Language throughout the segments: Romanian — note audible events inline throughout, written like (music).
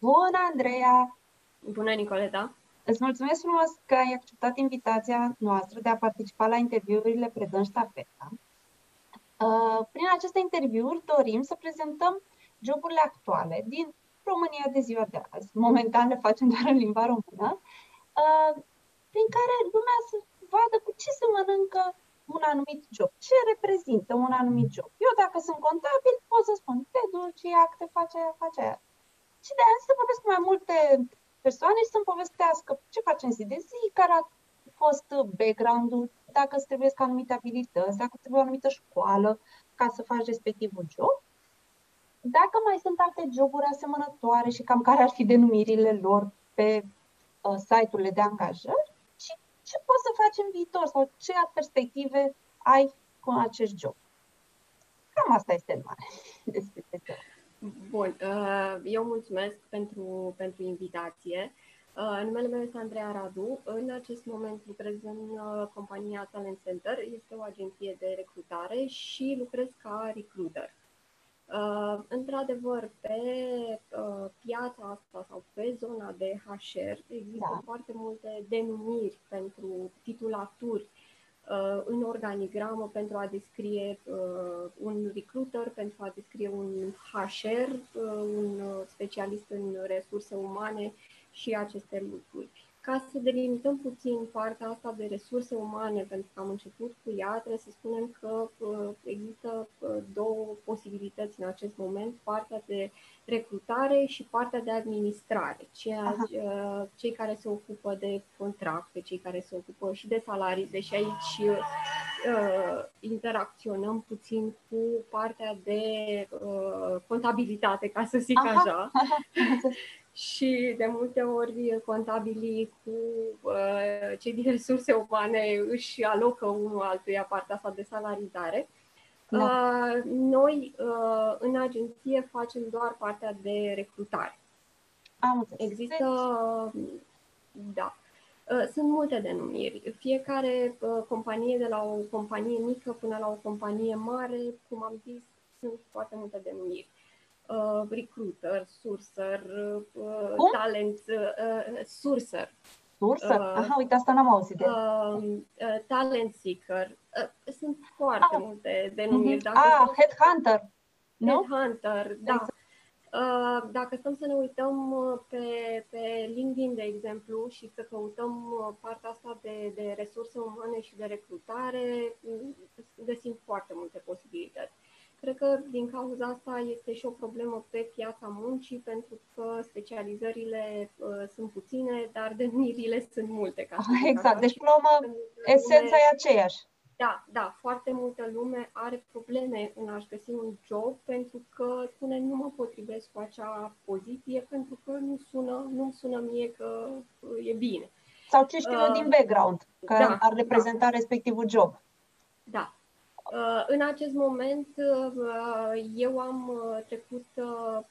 Bună, Andreea! Bună, Nicoleta! Îți mulțumesc frumos că ai acceptat invitația noastră de a participa la interviurile Predăm Ștafeta. Uh, prin aceste interviuri dorim să prezentăm joburile actuale din România de ziua de azi. Momentan le facem doar în limba română, uh, prin care lumea să vadă cu ce se mănâncă un anumit job, ce reprezintă un anumit job. Eu dacă sunt contabil pot să spun, te duci, acte, face aia, face aia. Și de aia să vorbesc cu mai multe persoane și să-mi povestească ce facem zi de zi, care a fost background-ul, dacă îți trebuie anumite abilități, dacă trebuie o anumită școală ca să faci respectivul job. Dacă mai sunt alte joburi asemănătoare și cam care ar fi denumirile lor pe uh, site-urile de angajări și ce poți să faci în viitor sau ce perspective ai cu acest job. Cam asta este în mare (laughs) despre job. Bun, uh, eu mulțumesc pentru, pentru invitație. Uh, numele meu este Andreea Radu. În acest moment lucrez în uh, compania Talent Center. Este o agenție de recrutare și lucrez ca recruiter. Într-adevăr, pe piața asta sau pe zona de HR există da. foarte multe denumiri pentru titulaturi uh, în organigramă pentru a descrie uh, un recruiter, pentru a descrie un HR, uh, un specialist în resurse umane și aceste lucruri. Ca să delimităm puțin partea asta de resurse umane, pentru că am început cu ea, trebuie să spunem că uh, există uh, două posibilități în acest moment, partea de recrutare și partea de administrare. Ceea, uh, cei care se ocupă de contracte, cei care se ocupă și de salarii, deși aici uh, interacționăm puțin cu partea de uh, contabilitate, ca să zic Aha. așa. Și de multe ori contabilii cu uh, cei din resurse umane își alocă unul altuia partea asta de salarizare. Da. Uh, noi uh, în agenție facem doar partea de recrutare. Am Există, da, uh, sunt multe denumiri. Fiecare uh, companie, de la o companie mică până la o companie mare, cum am zis, sunt foarte multe denumiri uh, recruiter, sourcer, uh, talent, uh, sourcer. Sourcer? Uh, Aha, uite, asta n-am auzit de uh, uh, Talent seeker. Uh, sunt foarte ah. multe denumiri. Dacă ah, headhunter. Headhunter, no? da. Exact. Uh, dacă stăm să ne uităm uh, pe, pe LinkedIn, de exemplu, și să căutăm uh, partea asta de, de resurse umane și de recrutare, mm, găsim foarte multe posibilități. Cred că din cauza asta este și o problemă pe piața muncii, pentru că specializările uh, sunt puține, dar denumirile (laughs) sunt multe. Ca exact, deci până urmă esența e aceeași. Da, da, foarte multă lume are probleme în a-și găsi un job pentru că spune nu mă potrivesc cu acea poziție pentru că nu sună, nu sună mie că e bine. Sau ce știu uh, din background, că da, ar reprezenta da. respectivul job. Da, Uh, în acest moment, uh, eu am uh, trecut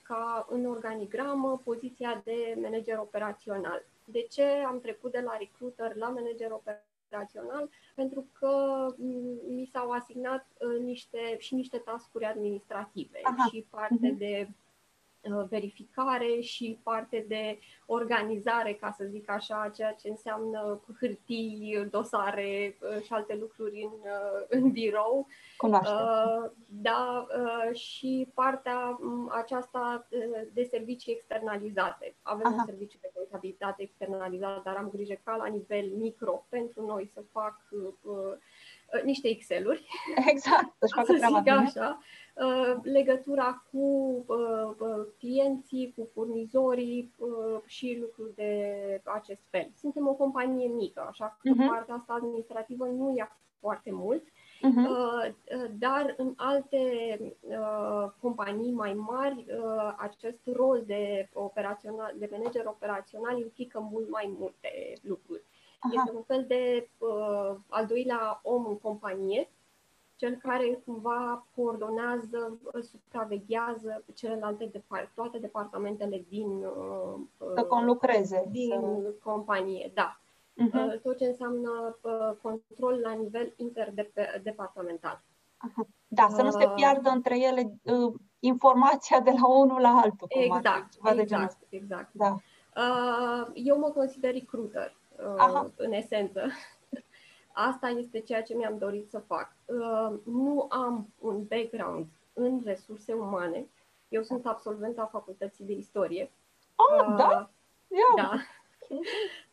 ca în organigramă poziția de manager operațional. De ce am trecut de la recruiter la manager operațional? Pentru că mm, mi s-au asignat niște, și niște tascuri administrative Aha. și parte uh-huh. de Uh, verificare și parte de organizare, ca să zic așa, ceea ce înseamnă hârtii, dosare uh, și alte lucruri în, uh, în birou. Cunoaște. Da, și partea aceasta de servicii externalizate. Avem Aha. un serviciu de contabilitate externalizat, dar am grijă ca la nivel micro pentru noi să fac niște Excel-uri. Exact, (laughs) să facă treaba bine. așa Uh, legătura cu uh, uh, clienții, cu furnizorii și lucruri de acest fel. Suntem o companie mică, așa că uh-huh. partea asta administrativă nu ia foarte mult, uh-huh. dar în alte companii mai mari acest rol de, operațional, de manager operațional implică mult mai multe lucruri. Aha. Este un fel de al doilea om în companie cel care cumva coordonează, supraveghează celelalte depart- toate departamentele din uh, să conlucreze din să... companie, da. Uh-huh. Tot ce înseamnă uh, control la nivel interdepartamental. Da, să nu se uh, piardă între ele informația de la unul la altul. Exact, ceva exact, de exact. Da. Uh, eu mă consider recruiter, uh, în esență. Asta este ceea ce mi-am dorit să fac. Uh, nu am un background în resurse umane. Eu sunt absolventa facultății de istorie. Oh, uh, da? Ia. Da.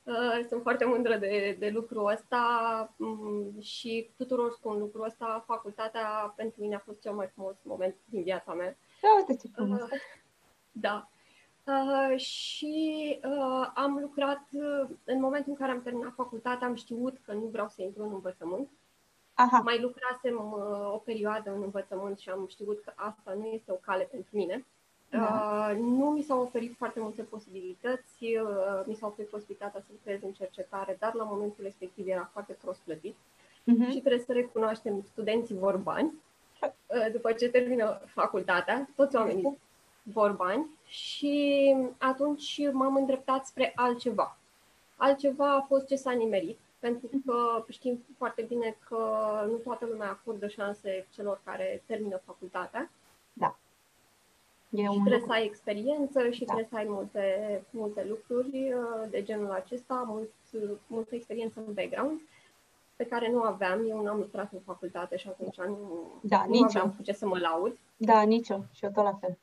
Uh, sunt foarte mândră de, de lucrul ăsta um, și tuturor spun lucrul ăsta. Facultatea pentru mine a fost cel mai frumos moment din viața mea. Da, uite ce frumos. Uh, da. Uh, și uh, am lucrat, uh, în momentul în care am terminat facultatea, am știut că nu vreau să intru în învățământ. Aha. Mai lucrasem uh, o perioadă în învățământ și am știut că asta nu este o cale pentru mine. Da. Uh, nu mi s-au oferit foarte multe posibilități, uh, mi s-a oferit posibilitatea să lucrez în cercetare, dar la momentul respectiv era foarte prost plătit. Uh-huh. Și trebuie să recunoaștem, studenții vor bani. Uh, după ce termină facultatea, toți oamenii vor bani și atunci m-am îndreptat spre altceva. Altceva a fost ce s-a nimerit, pentru că știm foarte bine că nu toată lumea acordă șanse celor care termină facultatea. Da. E și trebuie lucru. să ai experiență și da. trebuie să ai multe, multe lucruri uh, de genul acesta, mult, multă experiență în background pe care nu aveam. Eu n-am lucrat în facultate și atunci nu, da, nu aveam cu ce să mă laud. Da, nici eu. Și eu tot la fel.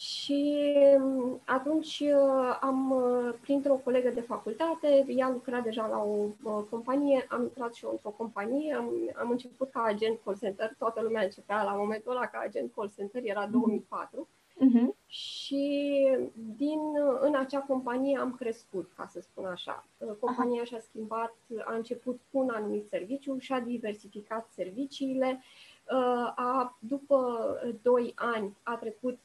Și um, atunci uh, am, uh, printr-o colegă de facultate, ea lucra deja la o, o companie, am intrat și eu într-o companie, am, am început ca agent call center, toată lumea începea la momentul ăla ca agent call center, era 2004. Uh-huh. Mhm. Și din, în acea companie am crescut, ca să spun așa. Uh, compania și-a schimbat, a început cu un anumit serviciu și-a diversificat serviciile. A, după 2 ani a trecut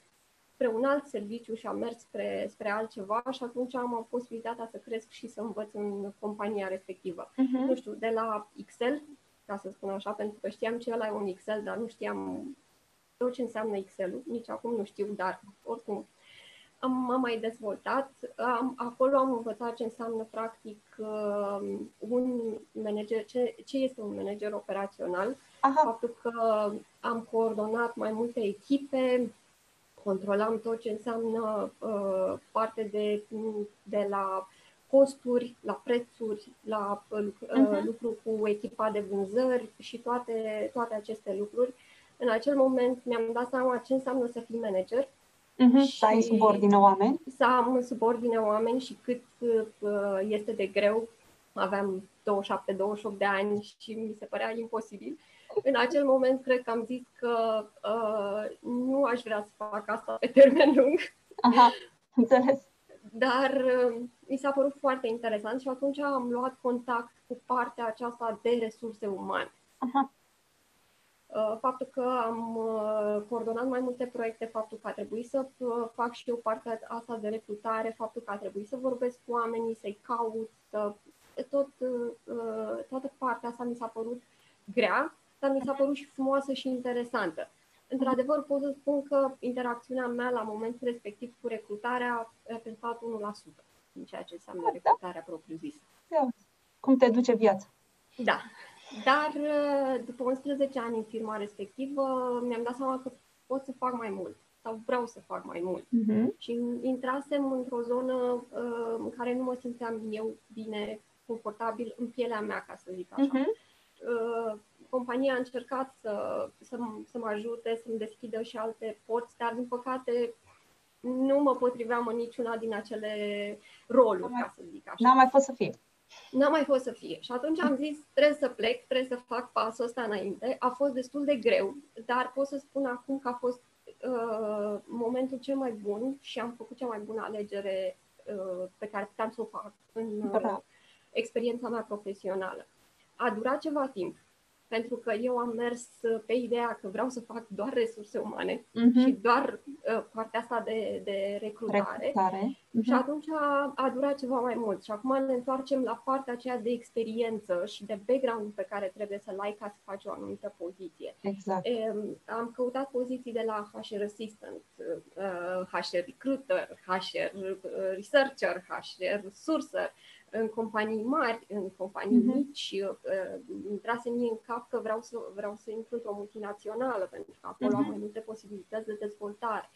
spre un alt serviciu și am mers spre, spre altceva și atunci am posibilitatea să cresc și să învăț în compania respectivă. Uh-huh. Nu știu, de la Excel, ca să spun așa, pentru că știam ce ăla e un Excel, dar nu știam tot ce înseamnă Excel-ul, nici acum nu știu, dar oricum am, m-am mai dezvoltat. Am, acolo am învățat ce înseamnă practic uh, un manager, ce, ce este un manager operațional, Aha. faptul că am coordonat mai multe echipe, controlam tot ce înseamnă uh, parte de, de la costuri, la prețuri, la uh, uh-huh. lucru cu echipa de vânzări și toate, toate aceste lucruri. În acel moment mi-am dat seama ce înseamnă să fii manager. Uh-huh. Să ai subordine oameni. Să am subordine oameni și cât uh, este de greu. Aveam 27-28 de ani și mi se părea imposibil. Uh, (laughs) în acel moment cred că am zis că uh, nu aș vrea să fac asta pe termen lung. Aha, înțeles. Dar uh, mi s-a părut foarte interesant și atunci am luat contact cu partea aceasta de resurse umane. Aha. Uh, faptul că am uh, coordonat mai multe proiecte, faptul că a trebuit să uh, fac și eu partea asta de recrutare, faptul că a trebuit să vorbesc cu oamenii, să-i caut, să... Tot, toată partea asta mi s-a părut grea, dar mi s-a părut și frumoasă și interesantă. Într-adevăr, pot să spun că interacțiunea mea la momentul respectiv cu recrutarea a reprezentat 1% din ceea ce înseamnă da. recrutarea propriu-zisă. Da. Cum te duce viața. Da. Dar după 11 ani în firma respectivă, mi-am dat seama că pot să fac mai mult sau vreau să fac mai mult. Uh-huh. Și intrasem într-o zonă uh, în care nu mă simțeam eu bine, confortabil în pielea mea, ca să zic așa. Uh-huh. Uh, compania a încercat să, să, să mă ajute, să-mi deschidă și alte porți, dar din păcate nu mă potriveam în niciuna din acele roluri, ca să zic așa. N-a mai fost să fie. N-a mai fost să fie. Și atunci am zis, trebuie să plec, trebuie să fac pasul ăsta înainte. A fost destul de greu, dar pot să spun acum că a fost uh, momentul cel mai bun și am făcut cea mai bună alegere uh, pe care puteam să o fac în uh, experiența mea profesională. A durat ceva timp, pentru că eu am mers uh, pe ideea că vreau să fac doar resurse umane uh-huh. și doar uh, partea asta de, de recrutare. recrutare. Uh-huh. Și atunci a, a durat ceva mai mult. Și acum ne întoarcem la partea aceea de experiență și de background pe care trebuie să-l ai ca să faci o anumită poziție. Exact. E, am căutat poziții de la HR Assistant, uh, HR Recruiter, HR uh, Researcher, HR Sourcer, în companii mari, în companii uh-huh. mici, intrase mie în cap că vreau să, vreau să intru într-o multinațională, pentru că acolo uh-huh. am mai multe posibilități de dezvoltare.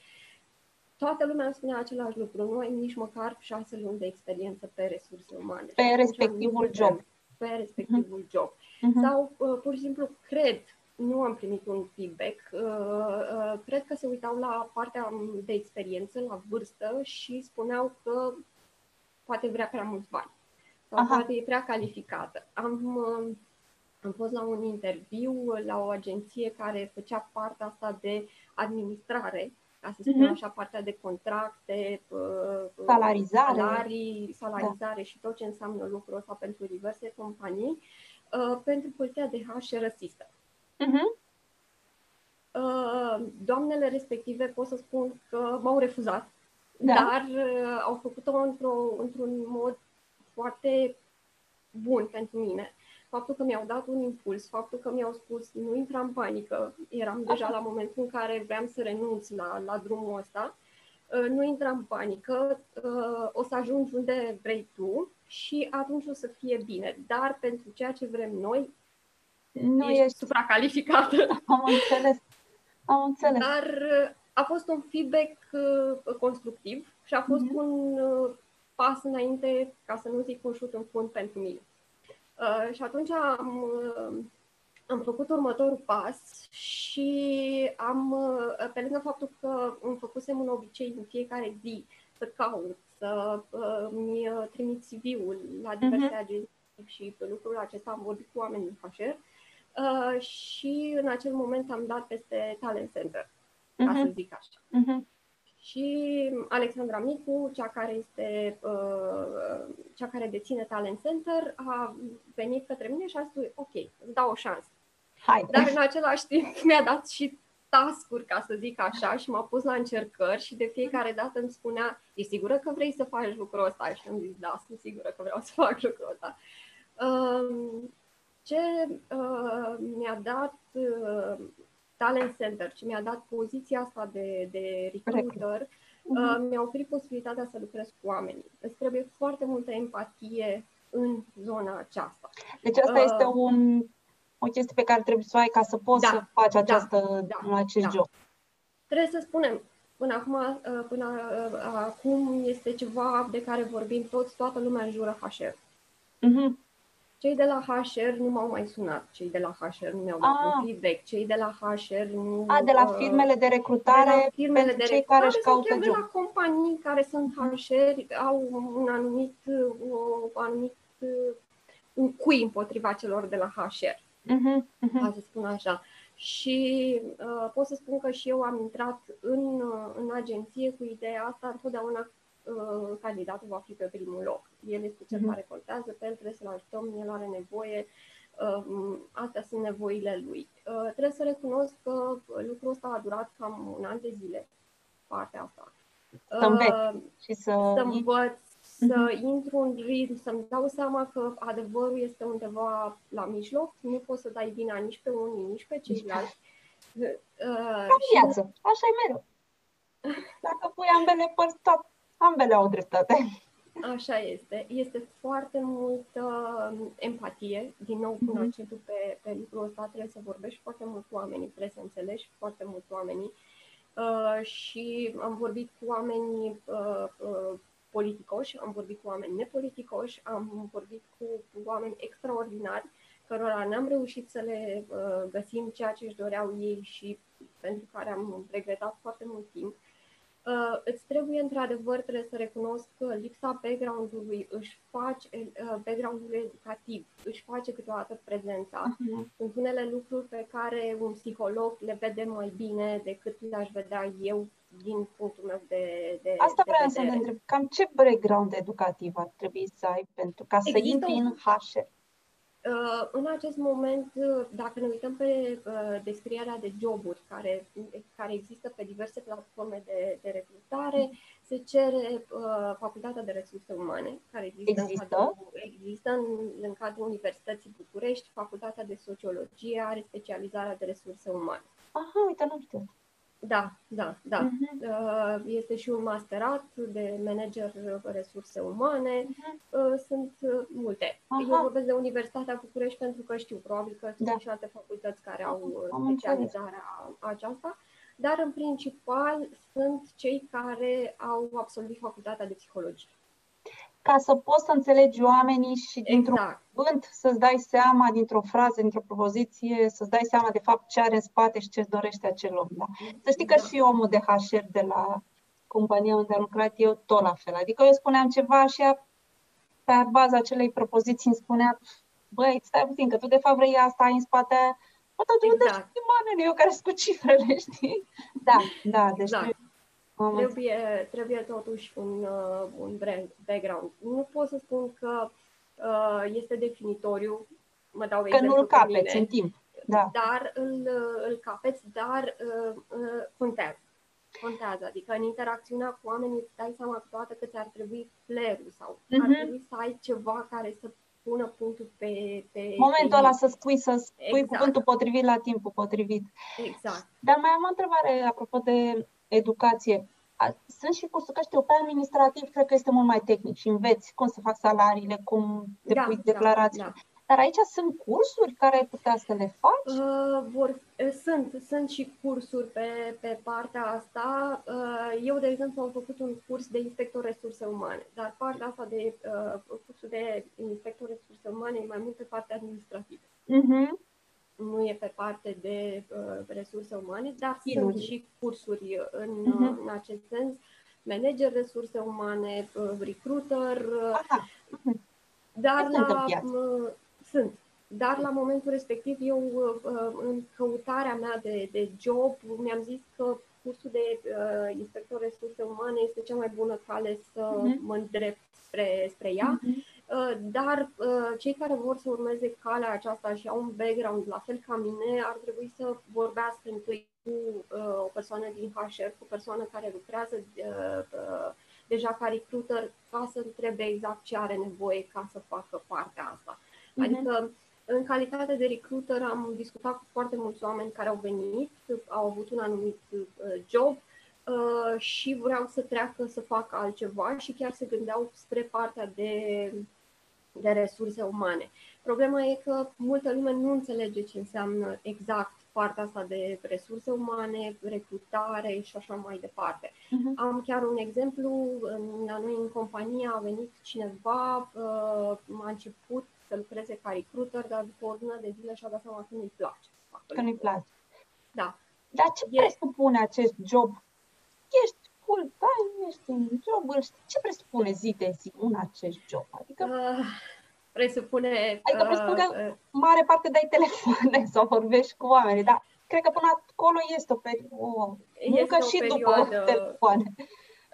Toată lumea îmi spunea același lucru, nu ai nici măcar șase luni de experiență pe resurse umane. Pe respectivul job. Pe respectivul uh-huh. job. Uh-huh. Sau, uh, pur și simplu, cred, nu am primit un feedback, uh, uh, cred că se uitau la partea de experiență, la vârstă și spuneau că poate vrea prea mulți bani sau Aha. poate e prea calificată. Am, uh, am fost la un interviu la o agenție care făcea partea asta de administrare, ca să spun uh-huh. așa, partea de contracte, uh, salarizare, salarii, salarizare da. și tot ce înseamnă lucrul ăsta pentru diverse companii, uh, pentru poziția de HR assistant. Uh-huh. Doamnele respective pot să spun că m-au refuzat, da. dar au făcut-o într-o, într-un mod foarte bun pentru mine. Faptul că mi-au dat un impuls, faptul că mi-au spus nu intra în panică, eram deja la momentul în care vreau să renunț la, la drumul ăsta, uh, nu intra în panică, uh, o să ajungi unde vrei tu și atunci o să fie bine. Dar pentru ceea ce vrem noi, nu ești, ești supracalificată. (laughs) Am înțeles. Am înțeles. Dar uh, a fost un feedback constructiv și a fost mm-hmm. un pas înainte, ca să nu zic un șut în fund pentru mine. Uh, și atunci am, uh, am făcut următorul pas și am, uh, pe lângă faptul că îmi făcusem un obicei în fiecare zi să caut, să uh, mi trimit CV-ul la diverse uh-huh. agenții și pe lucrul acesta am vorbit cu oameni din HR uh, și în acel moment am dat peste Talent Center, uh-huh. ca să mhm. zic așa. Uh-huh. Și Alexandra Micu, cea care este uh, cea care deține Talent Center, a venit către mine și a spus, ok, îți dau o șansă. Hai. Dar în același timp (laughs) mi-a dat și tascuri, ca să zic așa, și m-a pus la încercări și de fiecare dată îmi spunea, e sigură că vrei să faci lucrul ăsta? Și am zis, da, sunt sigură că vreau să fac lucrul ăsta. Uh, ce uh, mi-a dat uh, Talent Center și mi-a dat poziția asta de, de recruiter, uh-huh. uh, mi-a oferit posibilitatea să lucrez cu oamenii. Îți trebuie foarte multă empatie în zona aceasta. Deci asta uh, este un, o chestie pe care trebuie să o ai ca să poți da, să faci da, această, da, acest da. job. Trebuie să spunem, până acum, uh, până uh, acum este ceva de care vorbim toți, toată lumea în jură HR. Uh-huh. Cei de la HR nu m-au mai sunat, cei de la HR nu mi-au dat ah. un feedback, cei de la HR nu... A, de la uh, firmele de recrutare, de la firmele pentru de cei care își caută job. de la companii care sunt HR, au un anumit, un anumit un cui împotriva celor de la HR, uh-huh, uh-huh. ca să spun așa. Și uh, pot să spun că și eu am intrat în, uh, în agenție cu ideea asta întotdeauna Uh, candidatul va fi pe primul loc. El este cel mhm. care contează, pe el trebuie să-l ajutăm, el are nevoie, um, astea sunt nevoile lui. Uh, trebuie să recunosc că lucrul ăsta a durat cam un an de zile, partea asta. Să înveți uh, și să... Să învăț, să uh-huh. intru în ritm, să-mi dau seama că adevărul este undeva la mijloc, nu poți să dai vina nici pe unii, nici pe ceilalți. Uh, Ca viață, așa e mereu. Dacă pui ambele părți, tot ambele au dreptate. Așa este. Este foarte multă um, empatie. Din nou, pun mm-hmm. accentul pe, pe lucrul ăsta. Trebuie să vorbești foarte mult cu oamenii, trebuie să înțelegi foarte mult cu oamenii. Uh, și am vorbit cu oameni uh, uh, politicoși, am vorbit cu oameni nepoliticoși, am vorbit cu, cu oameni extraordinari, cărora n-am reușit să le uh, găsim ceea ce își doreau ei și pentru care am regretat foarte mult timp. Uh, uh, îți trebuie într-adevăr, trebuie să recunosc că lipsa background-ului își face, uh, background-ul educativ își face câteodată prezența. Uh-huh. Sunt unele lucruri pe care un psiholog le vede mai bine decât le-aș vedea eu din punctul meu de, de Asta de vreau să ne întreb. Cam ce background educativ ar trebui să ai pentru ca să Există intri un... în HR? Uh, în acest moment, uh, dacă ne uităm pe uh, descrierea de joburi care, care există pe diverse platforme de, de recrutare, se cere facultatea de resurse umane, care există, există? În, cadrul, există în, în cadrul Universității București, facultatea de sociologie are specializarea de resurse umane. Aha, uite, nu știu. Da, da, da. Uh-huh. Este și un masterat de manager resurse umane. Uh-huh. Sunt multe. Aha. Eu vorbesc de Universitatea București pentru că știu, probabil că da. sunt și alte facultăți care au Am specializarea înțeles. aceasta, dar în principal sunt cei care au absolvit facultatea de psihologie ca să poți să înțelegi oamenii și dintr-un exact. cuvânt să-ți dai seama, dintr-o frază, dintr-o propoziție, să-ți dai seama de fapt ce are în spate și ce-ți dorește acel om. Da? Să știi că da. și omul de HR de la compania unde am lucrat eu tot la fel. Adică eu spuneam ceva și ea, pe baza acelei propoziții îmi spunea băi, stai puțin, că tu de fapt vrei asta, ai în spate Bă, dar de exact. unde știi, mă, eu care sunt cu cifrele, știi? Da, da, deci exact. Trebuie, trebuie totuși un, uh, un brand, background. Nu pot să spun că uh, este definitoriu, mă dau că nu-l capeți în timp. Da. Dar îl, îl capeți, dar uh, uh, contează. Contează. Adică în interacțiunea cu oamenii îți dai seama toată că ți-ar trebui flair sau uh-huh. ar mhm. trebui să ai ceva care să pună punctul pe... pe Momentul ăla să spui, să spui exact. cuvântul potrivit la timpul potrivit. Exact. Dar mai am o întrebare apropo de educație. Sunt și cursuri, că știu, pe administrativ cred că este mult mai tehnic și înveți cum să fac salariile, cum depui da, declarații. Da, da. Dar aici sunt cursuri care ai putea să le faci? Uh, vor, uh, sunt, sunt și cursuri pe, pe partea asta. Uh, eu, de exemplu, am făcut un curs de inspector resurse umane, dar partea asta de uh, cursul de inspector resurse umane e mai mult pe partea administrativă. Uh-huh nu e pe parte de uh, resurse umane, dar Sigur. sunt și cursuri în, uh-huh. în acest sens, manager resurse umane, uh, recruiter, uh, dar la, uh, sunt. Dar la momentul respectiv, eu, uh, în căutarea mea de, de job, mi-am zis că cursul de uh, inspector resurse umane este cea mai bună cale să uh-huh. mă îndrept spre, spre ea. Uh-huh. Uh, dar uh, cei care vor să urmeze calea aceasta și au un background la fel ca mine, ar trebui să vorbească întâi cu uh, o persoană din HR, cu o persoană care lucrează deja ca recruiter, ca să întrebe exact ce are nevoie ca să facă partea asta. Uh-huh. Adică, în calitate de recruiter, am discutat cu foarte mulți oameni care au venit, au avut un anumit job, și vreau să treacă să facă altceva și chiar se gândeau spre partea de de resurse umane. Problema e că multă lume nu înțelege ce înseamnă exact partea asta de resurse umane, recrutare și așa mai departe. Uh-huh. Am chiar un exemplu, la noi în companie a venit cineva, uh, a început să lucreze ca recruiter, dar după o lună de zile și-a dat seama că nu-i place. Că nu-i place. Da. Dar ce e... presupune acest job? Ești full-time, ești în job, ce presupune zi de zi în acest job? Adică... Uh, presupune... Adică presupune uh, că mare parte dai telefoane (laughs) sau vorbești cu oameni, dar cred că până acolo este o, pe, o muncă este și o perioadă, după telefoane.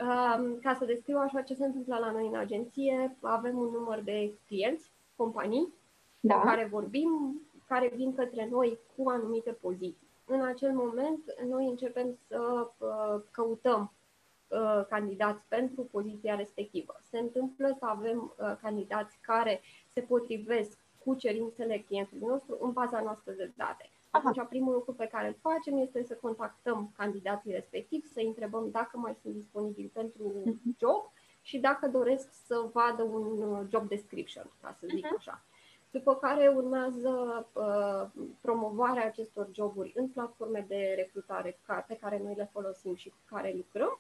Uh, ca să descriu așa ce se întâmplă la noi în agenție, avem un număr de clienți, companii, da. cu care vorbim, care vin către noi cu anumite poziții. În acel moment, noi începem să uh, căutăm Uh, candidați pentru poziția respectivă. Se întâmplă să avem uh, candidați care se potrivesc cu cerințele clientului nostru în baza noastră de date. Atunci, primul lucru pe care îl facem este să contactăm candidații respectivi, să întrebăm dacă mai sunt disponibili pentru uh-huh. job și dacă doresc să vadă un uh, job description, ca să zic uh-huh. așa. După care urmează uh, promovarea acestor joburi în platforme de recrutare ca, pe care noi le folosim și cu care lucrăm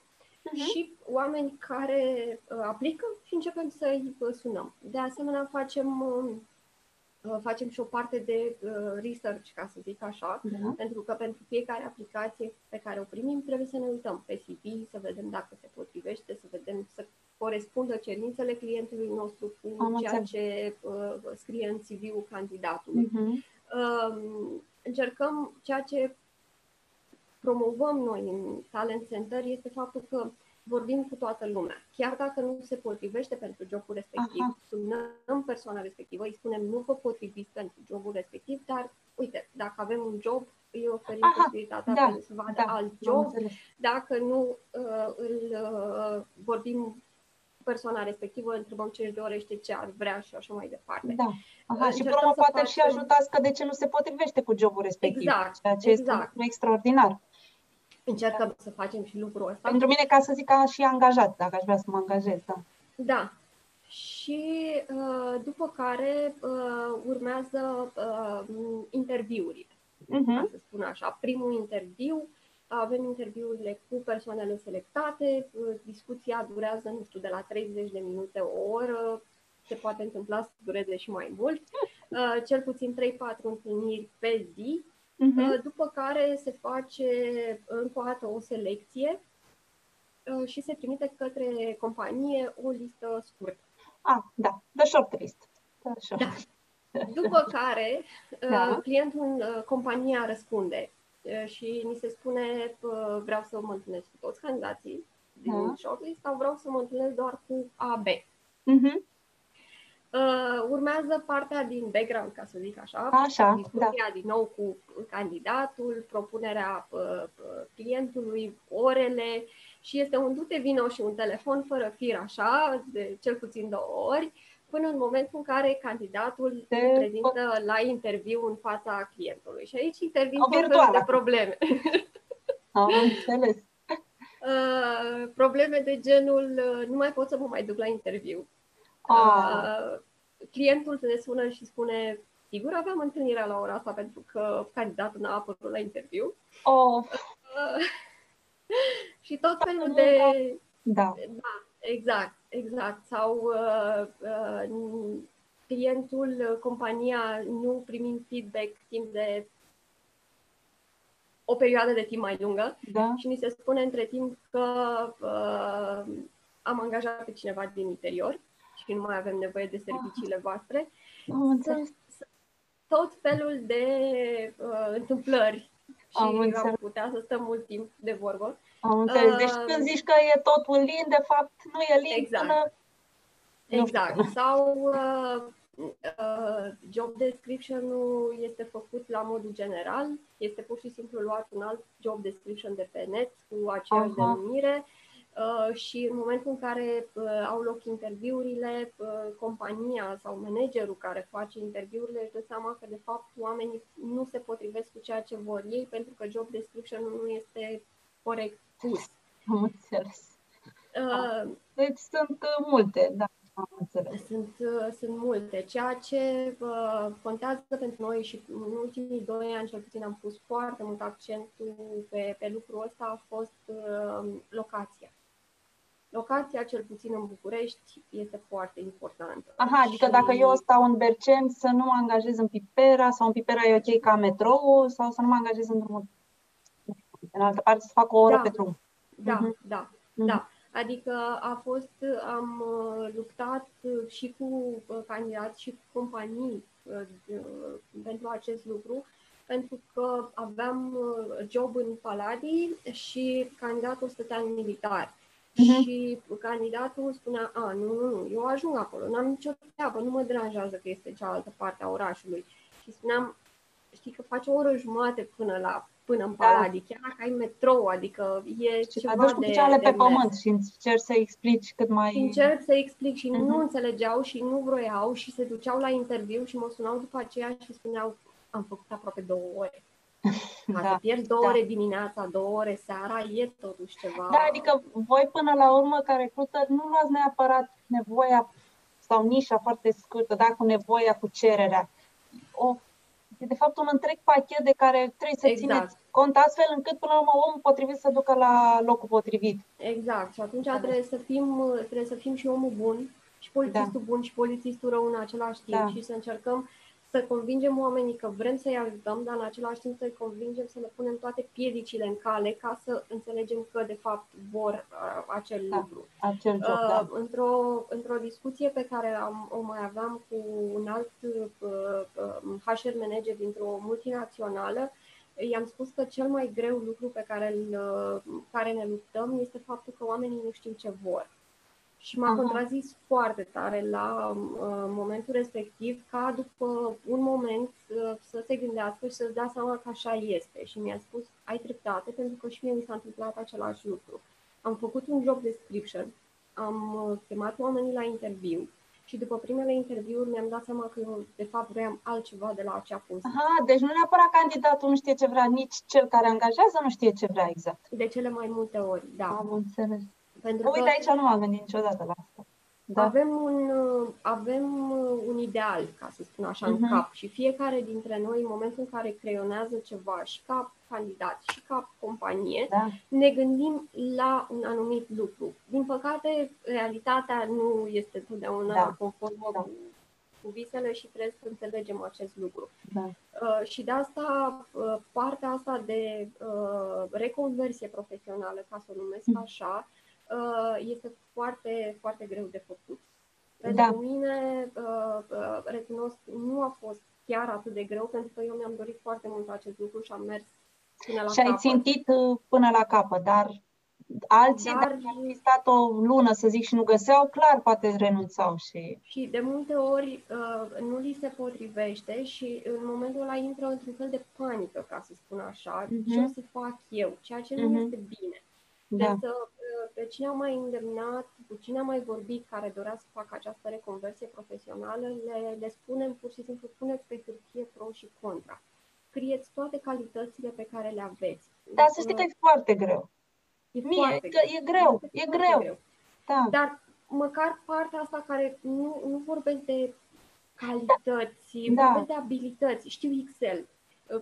uh-huh. și oameni care uh, aplică și începem să-i uh, sunăm. De asemenea, facem, uh, uh, facem și o parte de uh, research, ca să zic așa, uh-huh. pentru că pentru fiecare aplicație pe care o primim trebuie să ne uităm pe CV, să vedem dacă se potrivește, să vedem să corespundă cerințele clientului nostru cu Am ceea înțeleg. ce uh, scrie în CV-ul candidatului. Uh-huh. Uh, încercăm ceea ce promovăm noi în Talent Center este faptul că vorbim cu toată lumea. Chiar dacă nu se potrivește pentru jobul respectiv, Aha. sunăm persoana respectivă, îi spunem nu vă potriviți pentru jobul respectiv, dar uite, dacă avem un job, îi oferim Aha, posibilitatea da, să vadă da, alt job. Dacă nu, uh, îl uh, vorbim persoana respectivă, întrebăm ce își dorește, ce ar vrea și așa mai departe. Da. Aha, și până poate facem... și ajutați că de ce nu se potrivește cu jobul respectiv, exact, ceea ce exact. este extraordinar. Încercăm să facem și lucrul ăsta. Pentru mine, ca să zic, ca și angajat, dacă aș vrea să mă angajez, da. Da. Și uh, după care uh, urmează uh, interviurile, uh-huh. ca să spun așa. Primul interviu, avem interviurile cu persoanele selectate, discuția durează, nu știu, de la 30 de minute, o oră, se poate întâmpla să dureze și mai mult, cel puțin 3-4 întâlniri pe zi, uh-huh. după care se face încă o dată o selecție și se trimite către companie o listă scurtă. Ah, da, the shortlist. The Da. După care da. clientul, compania răspunde și mi se spune vreau să mă întâlnesc cu toți candidații din da. shortlist sau vreau să mă întâlnesc doar cu AB. Uh-huh. Uh, urmează partea din background, ca să zic așa, așa discuția da. din nou cu candidatul, propunerea uh, clientului, orele și este un dute vino și un telefon fără fir așa, de cel puțin două ori, până în momentul în care candidatul se prezintă la interviu în fața clientului. Și aici intervin tot felul de probleme. (laughs) Am înțeles. Uh, probleme de genul uh, nu mai pot să mă mai duc la interviu. Uh, clientul te sună și spune sigur aveam întâlnirea la ora asta pentru că candidatul n-a apărut la interviu. Oh. Uh, (laughs) și tot felul de... Da. da. Exact, exact. Sau uh, uh, clientul, compania nu primind feedback timp de o perioadă de timp mai lungă da. și ni se spune între timp că uh, am angajat pe cineva din interior și nu mai avem nevoie de serviciile voastre. Sunt tot felul de uh, întâmplări și am, am putea să stăm mult timp de vorbă. Am înțeles. Uh, deci când zici că e totul lin, de fapt nu e lin exact. până... Exact. Sau uh, uh, job description-ul este făcut la modul general, este pur și simplu luat un alt job description de pe net cu aceeași uh-huh. denumire Uh, și în momentul în care uh, au loc interviurile, uh, compania sau managerul care face interviurile își dă seama că de fapt oamenii nu se potrivesc cu ceea ce vor ei pentru că job description nu este corect pus. (laughs) Am înțeles. Uh, deci sunt multe, da. Am înțeles. Sunt, sunt multe. Ceea ce uh, contează pentru noi și în ultimii doi ani, cel puțin, am pus foarte mult accentul pe, pe lucrul ăsta, a fost uh, locația. Locația, cel puțin în București, este foarte importantă. Aha, adică și... dacă eu stau în Berceni, să nu mă angajez în Pipera sau în Pipera e ok ca metrou sau să nu mă angajez în drumul în altă parte să fac o oră da. pe drum. Da, uh-huh. da, uh-huh. da. Adică a fost, am uh, luptat uh, și cu uh, candidați și cu companii pentru acest lucru, pentru că aveam job în Paladii și candidatul stătea în militar. Uh-huh. Și candidatul spunea, a, nu, nu, nu, eu ajung acolo, n-am nicio treabă, nu mă deranjează că este cealaltă parte a orașului. Și spuneam, știi că faci o oră jumătate până la până în da. Paladii, chiar dacă ai metrou, adică e și ceva aduci cu picioarele pe pământ și încerci să explici cât mai... Și încerc să explic și uh-huh. nu mhm. înțelegeau și nu vroiau și se duceau la interviu și mă sunau după aceea și spuneau am făcut aproape două ore. Ca da, să pierzi două da. ore dimineața, două ore seara, e totuși ceva... Da, adică voi până la urmă, ca recrută, nu luați neapărat nevoia sau nișa foarte scurtă, da, cu nevoia, cu cererea. O, e de fapt un întreg pachet de care trebuie să exact. țineți cont astfel încât până la urmă omul potrivit să ducă la locul potrivit. Exact. Și atunci trebuie să fim, trebuie să fim și omul bun și polițistul da. bun și polițistul rău în același timp da. și să încercăm să convingem oamenii că vrem să-i ajutăm, dar în același timp să-i convingem să ne punem toate piedicile în cale ca să înțelegem că de fapt vor uh, acel da, lucru. Acel job, uh, da. într-o, într-o discuție pe care am, o mai aveam cu un alt uh, uh, HR manager dintr-o multinațională, i-am spus că cel mai greu lucru pe care, îl, uh, care ne luptăm este faptul că oamenii nu știu ce vor. Și m-a Aha. contrazis foarte tare la uh, momentul respectiv ca după un moment uh, să se gândească și să-și dea seama că așa este. Și mi-a spus, ai dreptate, pentru că și mie mi s-a întâmplat același lucru. Am făcut un job description, am uh, chemat oamenii la interviu și după primele interviuri mi-am dat seama că eu, de fapt, vreau altceva de la acea funcție. Aha, deci nu neapărat candidatul nu știe ce vrea, nici cel care angajează nu știe ce vrea exact. De cele mai multe ori, da. Am înțeles. Pentru Uite, că... aici nu m-am gândit niciodată la asta. Da. Avem, un, avem un ideal, ca să spun așa, uh-huh. în mhm. cap și fiecare dintre noi, în momentul în care creionează ceva și ca candidat și ca companie, da. ne gândim la un anumit lucru. Din păcate, realitatea nu este întotdeauna da. conformă da. Cu, cu visele și trebuie să înțelegem acest lucru. Da. Uh, și de asta, uh, partea asta de uh, reconversie profesională, ca să o numesc mm. așa, uh, este foarte, foarte greu de făcut. Pentru da. mine, uh, uh, recunosc, nu a fost chiar atât de greu, pentru că eu mi-am dorit foarte mult acest lucru și am mers până la Și ai țintit uh, până la capăt, dar alții, dar, dacă ar fi stat o lună, să zic, și nu găseau, clar, poate renunțau. Și, și de multe ori uh, nu li se potrivește și în momentul ăla intră într-un fel de panică, ca să spun așa, uh-huh. ce o să fac eu, ceea ce uh-huh. nu mhm. este bine. Da. Deci, pe cine am mai îndemnat, cu cine am mai vorbit care dorea să facă această reconversie profesională, le, le spunem pur și simplu, puneți pe hârtie pro și contra. Scrieți toate calitățile pe care le aveți. Da, să știi că e foarte greu. E, Mie, foarte că greu. e greu, e, e greu. greu. Da. Dar măcar partea asta care nu, nu vorbesc de calități, da. vorbesc de abilități. Știu Excel,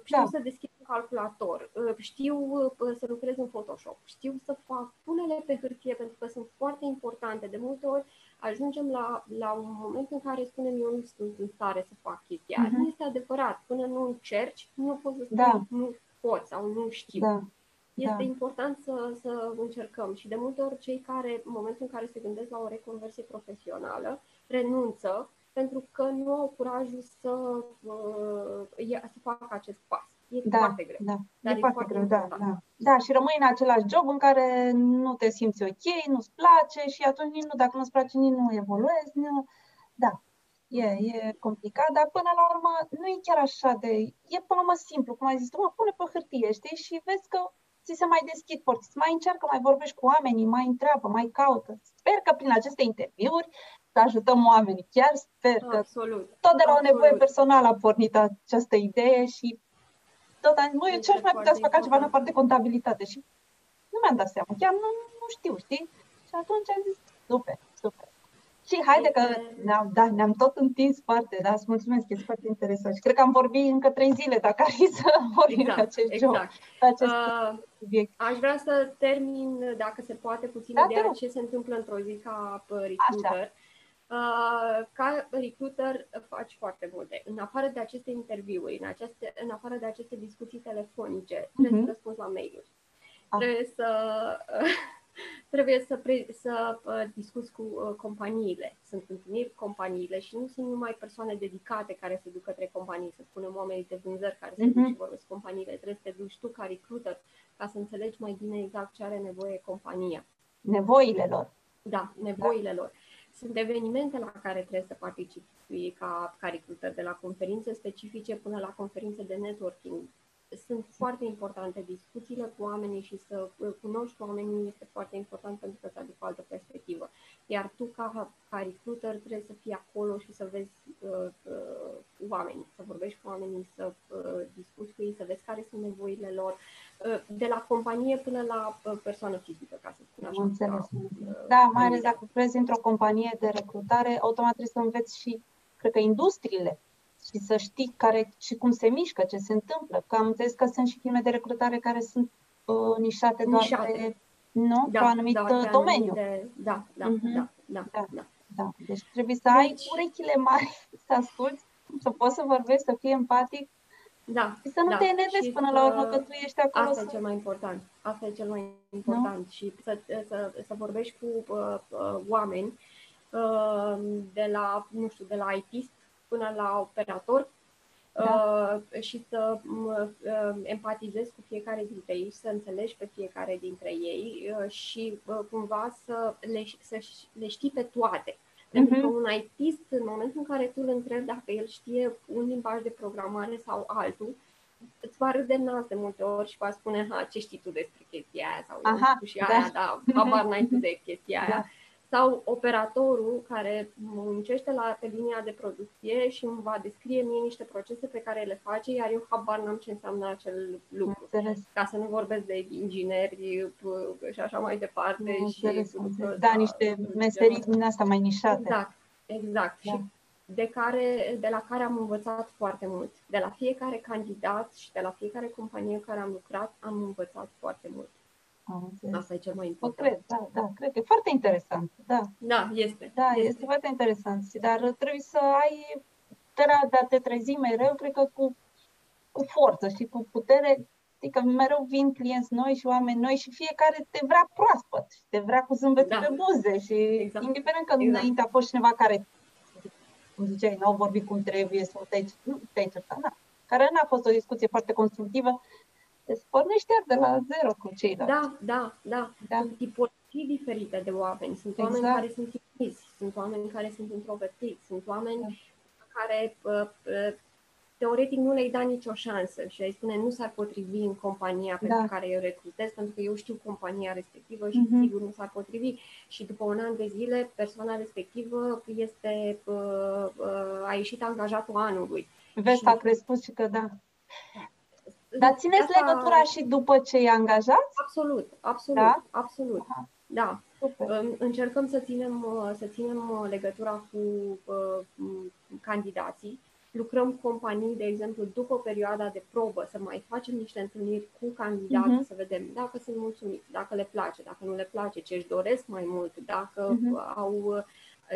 știu da. să deschid calculator, uh, știu uh, să lucrez în Photoshop, știu să fac, punele pe hârtie pentru că sunt foarte importante. De multe ori ajungem la, la un moment în care spunem eu nu sunt în stare să fac chestia. Uh-huh. Nu este adevărat. Până nu încerci, nu poți să spui da. nu pot sau nu știu. Da. Este da. important să, să încercăm și de multe ori cei care, în momentul în care se gândesc la o reconversie profesională, renunță pentru că nu au curajul să, uh, să facă acest pas. E da, foarte greu. Da, dar e, e foarte, greu, da, da. Da, și rămâi în același job în care nu te simți ok, nu-ți place și atunci nici nu, dacă nu-ți place, nici nu evoluezi. Nu... Da, e, e complicat, dar până la urmă nu e chiar așa de... E până la urmă simplu, cum ai zis tu, mă, pune pe hârtie, știi, și vezi că ți se mai deschid porți, mai încearcă, mai vorbești cu oamenii, mai întreabă, mai caută. Sper că prin aceste interviuri să ajutăm oamenii. Chiar sper că Absolut. tot de la Absolut. o nevoie personală a pornit această idee și tot am zis, măi, ce aș mai putea să fac altceva în afară de contabilitate? Și nu mi-am dat seama, chiar nu, nu știu, știi? Și atunci am zis, super, super. Și haide că ne-am, da, ne-am tot întins foarte, da, îți mulțumesc, e foarte interesant. Și cred că am vorbit încă trei zile dacă ar fi să (laughs) vorbim exact, acest exact. joc, acest uh, subiect. Aș vrea să termin, dacă se poate, puțin da, de ce se întâmplă într-o zi ca recruiter. Așa. Uh, ca recruiter faci foarte multe. În afară de aceste interviuri, în, aceste, în afară de aceste discuții telefonice, uh-huh. trebuie să răspunzi la mail-uri. Ah. Trebuie să (laughs) trebuie să, pre, să uh, discuți cu uh, companiile. Sunt întâlniri companiile și nu sunt numai persoane dedicate care se duc către companii, să spunem oamenii de vânzări care se uh-huh. duc și vorbesc companiile. Trebuie să te duci tu ca recruiter ca să înțelegi mai bine exact ce are nevoie compania. Nevoile lor. Da, nevoile da. lor. Sunt evenimente la care trebuie să participi ca, ca recruiter, de la conferințe specifice până la conferințe de networking. Sunt foarte importante discuțiile cu oamenii și să cunoști oamenii este foarte important pentru că îți aduc o altă perspectivă. Iar tu, ca, ca recruiter, trebuie să fii acolo și să vezi uh, uh, oamenii, să vorbești cu oamenii, să uh, discuți cu ei, să vezi care sunt nevoile lor, uh, de la companie până la uh, persoană fizică, ca să spun așa. Înțeles. Da, da mai ales dacă lucrezi într-o companie de recrutare, automat trebuie să înveți și, cred că, industriile și să știi care și cum se mișcă, ce se întâmplă. Că am înțeles că sunt și firme de recrutare care sunt uh, nișate doar nișate. pe nu? Da, pe un anumit da, uh, domeniu. Anumite, da, da, uh-huh. da, da, da, da, da. Deci trebuie să deci... ai urechile mari, (laughs) să asculți, să poți să vorbești, să fii empatic da, și să nu da. te enervezi până la urmă că tu ești acolo. Asta să... e cel mai important. Asta e cel mai important. Nu? Și să, să, să vorbești cu uh, uh, oameni uh, de la, nu știu, de la ITist până la operator da. uh, și să uh, empatizezi cu fiecare dintre ei, să înțelegi pe fiecare dintre ei uh, și uh, cumva să le, să le știi pe toate. Pentru că mhm. un ITist, în momentul în care tu îl întrebi dacă el știe un limbaj de programare sau altul, îți va râde nas de multe ori și va spune, ha, ce știi tu despre chestia aia sau Aha, tu și da. aia, da, habar n-ai tu de chestia (laughs) aia. Da. Sau operatorul care muncește la, pe linia de producție și îmi va descrie mie niște procese pe care le face, iar eu habar n-am ce înseamnă acel lucru. Înțeles. Ca să nu vorbesc de ingineri și așa mai departe. Înțeles, și, înțeles. Da, da, niște meserii din asta mai nișate. Exact, exact. Da. Și de, care, de la care am învățat foarte mult. De la fiecare candidat și de la fiecare companie în care am lucrat, am învățat foarte mult. Am Asta e cel mai important. cred, da, da, cred că e foarte interesant. Da, da este. Da, este. este foarte interesant. Dar trebuie să ai puterea de a te trezi mereu, cred că cu, cu forță și cu putere. Adică mereu vin clienți noi și oameni noi și fiecare te vrea proaspăt și te vrea cu zâmbetul da. pe buze și exact. indiferent că exact. înainte a fost cineva care, cum ziceai, n-au vorbit cum trebuie sau te-ai, nu, te-ai certat, da. care n-a fost o discuție foarte constructivă, deci pornești de la zero cu ceilalți. Da, da, da. da. Sunt tipologii diferite de oameni. Sunt exact. oameni care sunt timizi, sunt oameni care sunt introvertiți, sunt oameni da. care uh, uh, teoretic nu le-ai da nicio șansă și ai spune nu s-ar potrivi în compania da. pentru care eu recrutez, pentru că eu știu compania respectivă și uh-huh. sigur nu s-ar potrivi. Și după un an de zile, persoana respectivă este, uh, uh, a ieșit angajatul anului. Vezi, și... a crescut și că da. Dar țineți asta... legătura și după ce e angajat? Absolut, absolut, da? absolut. Aha. Da. Super. Încercăm să ținem, să ținem legătura cu uh, candidații. Lucrăm cu companii, de exemplu, după perioada de probă, să mai facem niște întâlniri cu candidații, uh-huh. să vedem dacă sunt mulțumiți, dacă le place, dacă nu le place, ce își doresc mai mult, dacă uh-huh. au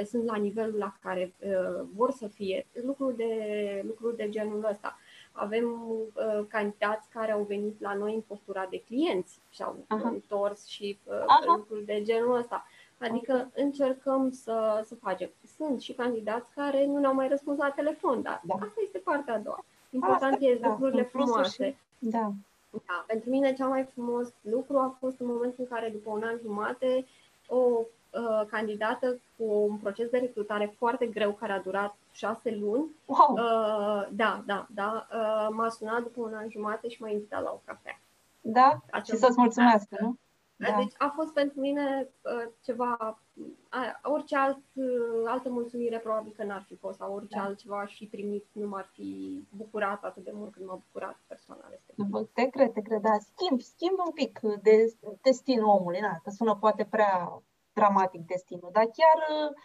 sunt la nivelul la care uh, vor să fie, lucruri de, lucruri de genul ăsta. Avem uh, candidați care au venit la noi în postura de clienți și au Aha. întors și uh, lucruri de genul ăsta. Adică okay. încercăm să, să facem. Sunt și candidați care nu ne-au mai răspuns la telefon, dar da. asta este partea a doua. Important asta, este da, lucrurile frumoase. Și, da. da. Pentru mine cel mai frumos lucru a fost în momentul în care, după un an jumate, o uh, candidată cu un proces de recrutare foarte greu care a durat șase luni. Wow. Uh, da, da, da. Uh, m-a sunat după un an jumate și m-a invitat la o cafea. Da? Acel și să-ți mulțumesc, da. nu? Da. Deci a fost pentru mine uh, ceva, uh, orice alt, uh, altă mulțumire probabil că n-ar fi fost, sau orice da. altceva aș fi primit, nu m-ar fi bucurat atât de mult cât m-a bucurat persoana respectivă. Te cred, te cred, da. Schimb, schimb un pic de destinul omului, na, că sună poate prea dramatic destinul, dar chiar uh,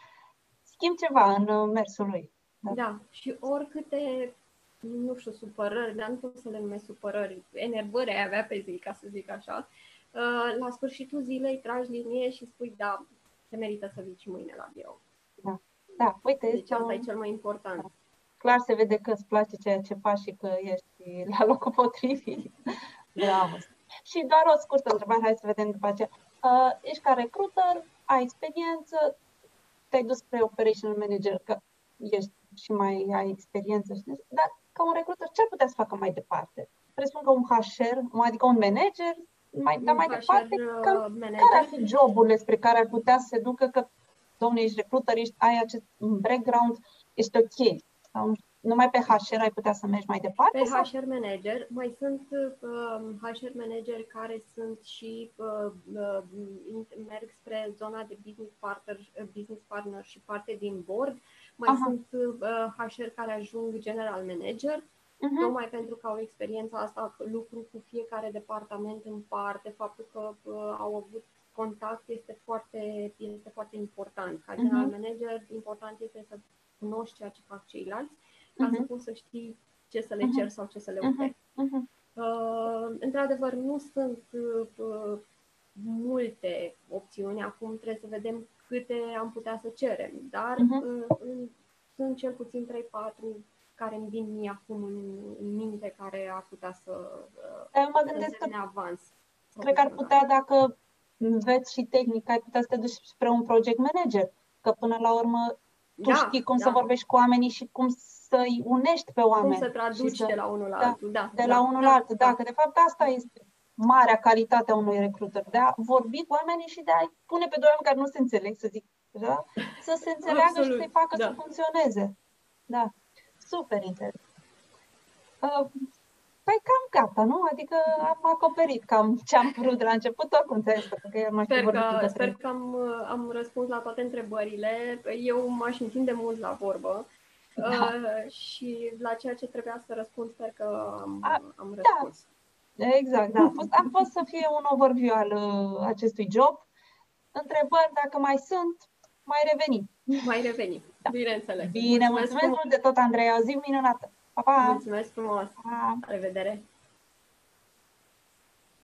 schimb ceva în uh, mersul lui. Da. da, și oricâte, nu știu, supărări, dar nu pot să le numesc supărări, enervări ai avea pe zi, ca să zic așa, uh, la sfârșitul zilei tragi linie și spui, da, se merită să vii și mâine la birou. Da, da, uite. Deci asta e cel mai important. Da. Clar se vede că îți place ceea ce faci și că ești la locul potrivit. Bravo! Și doar o scurtă întrebare, hai să vedem după aceea. Uh, ești ca recruiter, ai experiență, te-ai dus spre operational manager, că ești și mai ai experiență, dar ca un recruiter ce ar putea să facă mai departe? Presupun că un HR, adică un manager, mai, dar mai departe, că, uh, care ar fi joburile spre care ar putea să se ducă că, domnule, ești recruiter, ești, ai acest background, ești ok. Sau nu știu, numai pe HR ai putea să mergi mai departe? Pe sau? HR manager. Mai sunt uh, HR manager care sunt și uh, uh, merg spre zona de business partner, uh, business partner și parte din board. Mai Aha. sunt uh, HR care ajung general manager. Uh-huh. Tocmai pentru că au experiența asta, lucru cu fiecare departament în parte, faptul că uh, au avut contact este foarte, este foarte important. Ca general uh-huh. manager, important este să cunoști ceea ce fac ceilalți ca uh-huh. să poți să știi ce să le cer uh-huh. sau ce să le oferi. Uh-huh. Uh, într-adevăr, nu sunt uh, multe opțiuni. Acum trebuie să vedem câte am putea să cerem, dar uh-huh. uh, sunt cel puțin 3-4 care îmi vin mie acum în, în minte care ar putea să, uh, mă gândesc că avans. Cred că ar putea, dacă înveți și tehnic, ai putea să te duci spre un project manager, că până la urmă tu da, știi cum da. să vorbești cu oamenii și cum să-i unești pe oameni. Cum să traduci să, de la unul la da, altul. Da, de da, la unul da, la altul, da, da, că de fapt asta este marea calitate a unui recruiter, de a vorbi cu oamenii și de a pune pe doi oameni care nu se înțeleg, să zic, da? să se înțeleagă Absolut, și să-i facă da. să funcționeze. Da, super interesant. Uh, Păi cam gata, nu? Adică am acoperit cam ce am vrut de la început, oricum ți că eu mai sper că, sper că am, am răspuns la toate întrebările. Eu m-aș întinde mult la vorbă da. uh, și la ceea ce trebuia să răspund, sper că am, A, am da. răspuns. Da. Exact, da. A fost, a fost să fie un overview al uh, acestui job. Întrebări, dacă mai sunt, mai reveni. Mai reveni, da. bineînțeles. Bine, mulțumesc, mulțumesc mult de tot, Andrei. O zi minunată! Pa, pa! Mulțumesc frumos! Pa. La revedere!